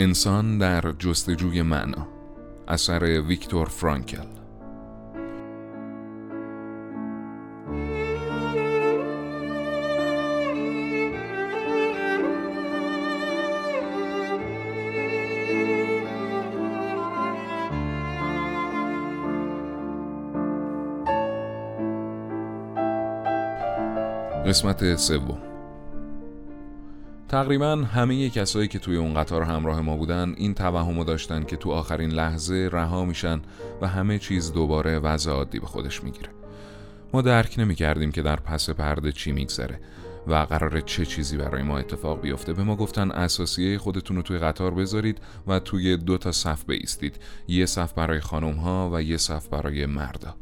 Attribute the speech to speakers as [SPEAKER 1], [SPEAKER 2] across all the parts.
[SPEAKER 1] انسان در جستجوی معنا اثر ویکتور فرانکل. قسمت سوم. تقریبا همه کسایی که توی اون قطار همراه ما بودن این توهمو داشتن که تو آخرین لحظه رها میشن و همه چیز دوباره وضع عادی به خودش می‌گیره. ما درک نمی کردیم که در پس پرده چی میگذره و قراره چه چیزی برای ما اتفاق بیفته. به ما گفتن اثاثیه خودتون رو توی قطار بذارید و توی دو تا صف بیستید. یه صف برای خانم ها و یه صف برای مردا.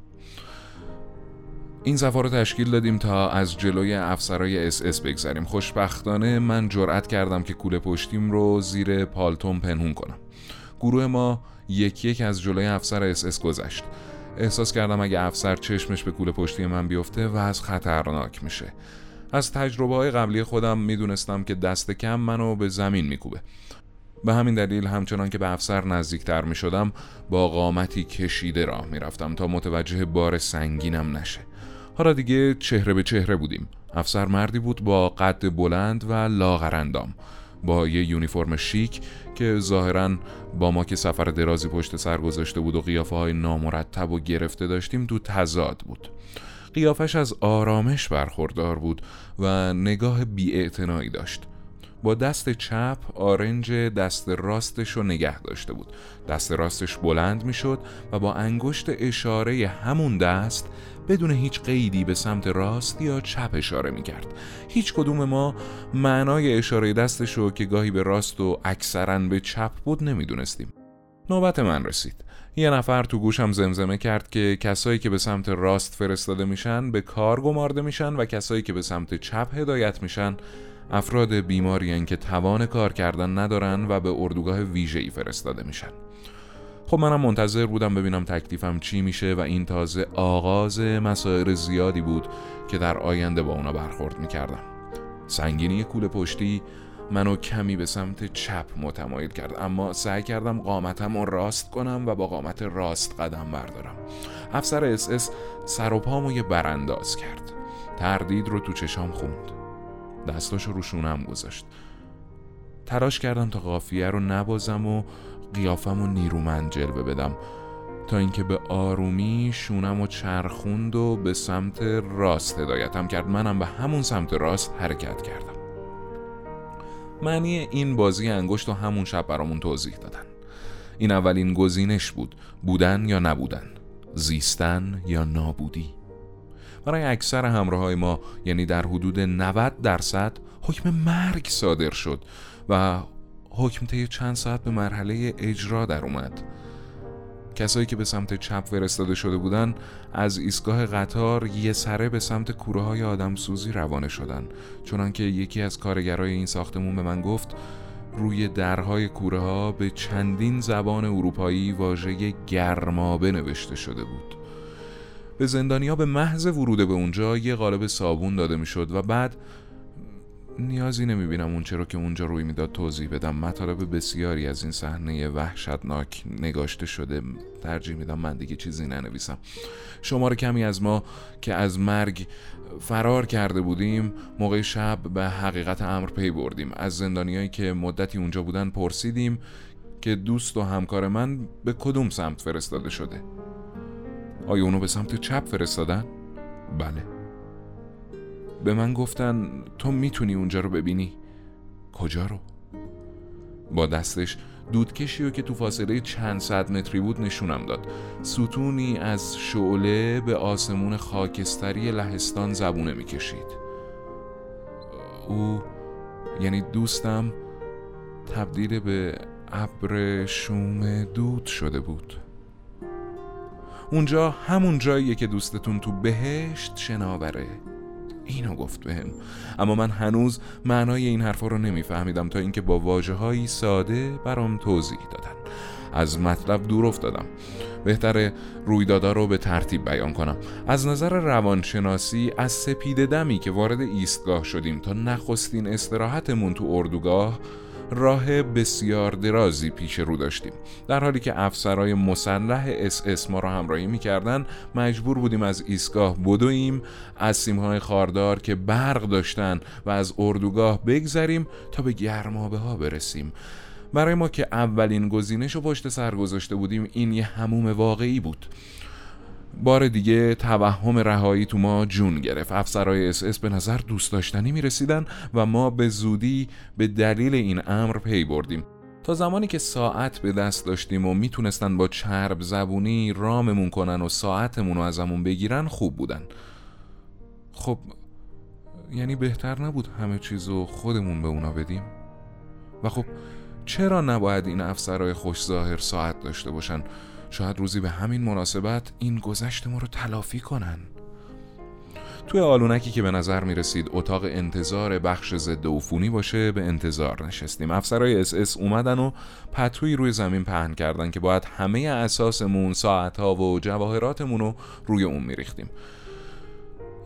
[SPEAKER 1] این صف رو تشکیل دادیم تا از جلوی افسرای اس اس بگذریم. خوشبختانه من جرأت کردم که کوله پشتیم رو زیر پالتوم پنهون کنم. گروه ما یکی یکی از جلوی افسر اس اس گذشت. احساس کردم اگه افسر چشمش به کوله پشتی من بیفته وضع خطرناک میشه. از تجربه های قبلی خودم می‌دونستم که دست کم منو به زمین میکوبه. به همین دلیل همچنان که به افسر نزدیکتر می شدم با قامتی کشیده راه می رفتم تا متوجه بار سنگینم نشه. حالا دیگه چهره به چهره بودیم. افسر مردی بود با قد بلند و لاغراندام با یه یونیفرم شیک که ظاهرا با ما که سفر درازی پشت سر گذاشته بود و قیافه های نامرتب و گرفته داشتیم تو تضاد بود. قیافش از آرامش برخوردار بود و نگاه بی داشت. با دست چپ آرنج دست راستش رو نگه داشته بود. دست راستش بلند می شد و با انگشت اشاره همون دست بدون هیچ قیدی به سمت راست یا چپ اشاره می کرد هیچ کدوم ما معنای اشاره دستش رو که گاهی به راست و اکثرا به چپ بود نمی‌دونستیم. نوبت من رسید. یه نفر تو گوشم زمزمه کرد که کسایی که به سمت راست فرستاده میشن به کار گمارده میشن و کسایی که به سمت چپ هدایت میشن افراد بیماری که توان کار کردن ندارن و به اردوگاه ویژه‌ای فرستاده میشن. خب منم منتظر بودم ببینم تکلیفم چی میشه و این تازه آغاز مسائل زیادی بود که در آینده با اونا برخورد می‌کردم. سنگینی کوله پشتی منو کمی به سمت چپ متمایل کرد اما سعی کردم قامتم رو راست کنم و با قامت راست قدم بردارم. افسر اس اس سر و پامو یه برانداز کرد. تردید رو تو چشام خوند. دستاشو رو شونم گذاشت. تلاش کردم تا قافیه رو نبازم و قیافمو نیرومند جلوه بدم تا اینکه به آرومی شونم و چرخوند و به سمت راست هدایتم کرد. منم به همون سمت راست حرکت کردم. معنی این بازی انگشت و همون شب برامون توضیح دادن. این اولین گزینش بود. بودن یا نبودن. زیستن یا نابودی. برای اکثر همراه ما یعنی در حدود 90 درصد حکم مرگ صادر شد و حکم طی چند ساعت به مرحله اجرا در اومد. کسایی که به سمت چپ فرستاده شده بودن از ایستگاه قطار یه سره به سمت کوره های آدم سوزی روانه شدن. چنانکه یکی از کارگرای این ساختمون به من گفت روی درهای کوره ها به چندین زبان اروپایی واژه گرمابه نوشته شده بود. به زندانیا به محض ورود به اونجا یه قالب صابون داده می‌شد و بعد نیازی نمی‌بینم اون چرا که اونجا روی می‌داد توضیح بدم. مطالب بسیاری از این صحنه وحشتناک نگاشته شده. ترجیح میدم من دیگه چیزی ننویسم. شماره کمی از ما که از مرگ فرار کرده بودیم موقع شب به حقیقت امر پی بردیم. از زندانیایی که مدتی اونجا بودن پرسیدیم که دوست و همکار من به کدوم سمت فرستاده شده. آیا اونو به سمت چپ فرستادن؟ بله. به من گفتن تو می‌تونی اونجا رو ببینی. کجا رو؟ با دستش دودکشی رو که تو فاصله چند صد متری بود نشونم داد. ستونی از شعله به آسمون خاکستری لهستان زبونه می‌کشید. او یعنی دوستم تبدیل به ابر شوم دود شده بود. اونجا همون جاییه که دوستتون تو بهشت شناوره. اینو گفت بهم. اما من هنوز معنای این حرفا رو نمیفهمیدم تا اینکه با واجه ساده برام توضیح دادن. از مطلب دور افتادم. بهتر رویدادا رو به ترتیب بیان کنم. از نظر روانشناسی از سپید دمی که وارد ایستگاه شدیم تا نخستین استراحتمون تو اردوگاه راه بسیار درازی پیش رو داشتیم. در حالی که افسرهای مسلح اس اس ما را همراهی می‌کردن مجبور بودیم از ایستگاه بدویم از سیمهای خاردار که برق داشتن و از اردوگاه بگذریم تا به گرمابه ها برسیم. برای ما که اولین گزینش رو پشت سر گذاشته بودیم این یه حموم واقعی بود. بار دیگه توهم رهایی تو ما جون گرفت. افسرهای اس اس به نظر دوست داشتنی می رسیدن و ما به زودی به دلیل این امر پی بردیم. تا زمانی که ساعت به دست داشتیم و می‌تونستن با چرب زبونی راممون کنن و ساعتمون رو ازمون بگیرن خوب بودن. خب یعنی بهتر نبود همه چیزو خودمون به اونا بدیم؟ و خب چرا نباید این افسرهای خوش ظاهر ساعت داشته باشن؟ شاید روزی به همین مناسبت این گذشت ما رو تلافی کنن. توی آلونکی که به نظر می رسید اتاق انتظار بخش ضد عفونی باشه به انتظار نشستیم. افسرهای اس اس اومدن و پتویی روی زمین پهن کردن که باید همه اساسمون ساعتها و جواهراتمون رو روی اون می ریختیم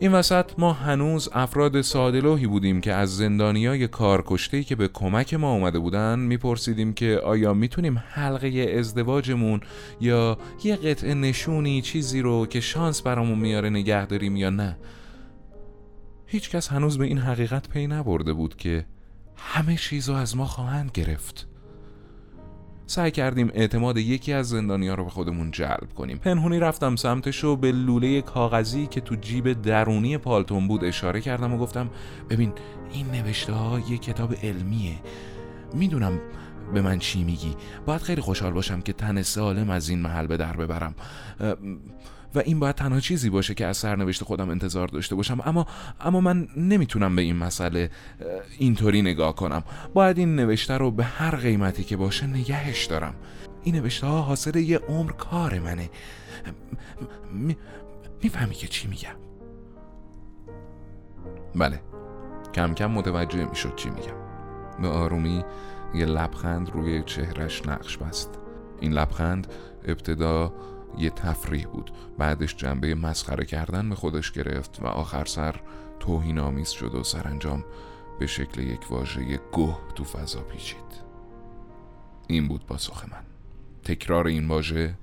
[SPEAKER 1] این وسط ما هنوز افراد ساده‌لوحی بودیم که از زندانیای کارکشته که به کمک ما اومده بودن میپرسیدیم که آیا می‌تونیم حلقه ازدواجمون یا یه قطعه نشونی چیزی رو که شانس برامون میاره نگه داریم یا نه؟ هیچکس هنوز به این حقیقت پی نبرده بود که همه چیزو از ما خواهند گرفت. سعی کردیم اعتماد یکی از زندانیا رو به خودمون جلب کنیم. پنهونی رفتم سمتش و به لوله کاغذی که تو جیب درونی پالتون بود اشاره کردم و گفتم ببین این نوشته ها یه کتاب علمیه. می‌دونم به من چی میگی. باید خیلی خوشحال باشم که تن سالم از این محل به در ببرم. و این باید تنها چیزی باشه که از سرنوشت خودم انتظار داشته باشم. اما اما من نمی‌تونم به این مسئله اینطوری نگاه کنم. باید این نوشته رو به هر قیمتی که باشه نگهش دارم. این نوشته ها حاصل یه عمر کار منه. می‌فهمی که چی میگم؟ بله. کم کم متوجه می‌شد چی میگم. به آرومی یه لبخند روی چهرش نقش بست. این لبخند ابتدا یه تفریح بود. بعدش جنبه مسخره کردن به خودش گرفت و آخر سر توهین آمیز شد و سرانجام به شکل یک واژه گوه تو فضا پیچید. این بود پاسخ من. تکرار این واژه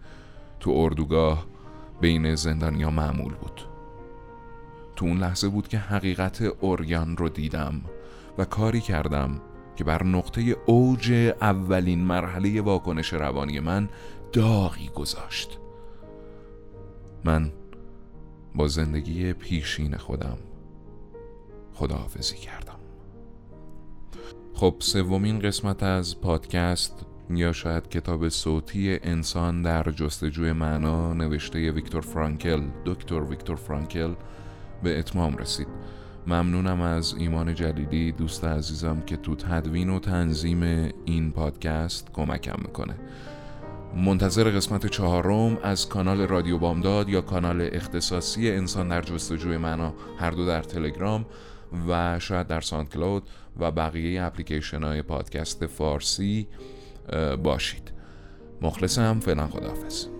[SPEAKER 1] تو اردوگاه بین زندانیا معمول بود. تو اون لحظه بود که حقیقت اوریان رو دیدم و کاری کردم که بر نقطه اوج اولین مرحله واکنش روانی من داغی گذاشت. من با زندگی پیشین خودم خداحافظی کردم. خب سومین قسمت از پادکست یا شاید کتاب صوتی انسان در جستجوی معنا نوشته ویکتور فرانکل دکتر ویکتور فرانکل به اتمام رسید. ممنونم از ایمان جلیلی دوست عزیزم که تو تدوین و تنظیم این پادکست کمکم می‌کنه. منتظر قسمت چهارم از کانال رادیو بامداد یا کانال اختصاصی انسان در جستجوی معنا هر دو در تلگرام و شاید در ساند کلاود و بقیه اپلیکیشن های پادکست فارسی باشید. مخلصم فعلا خداحافظ.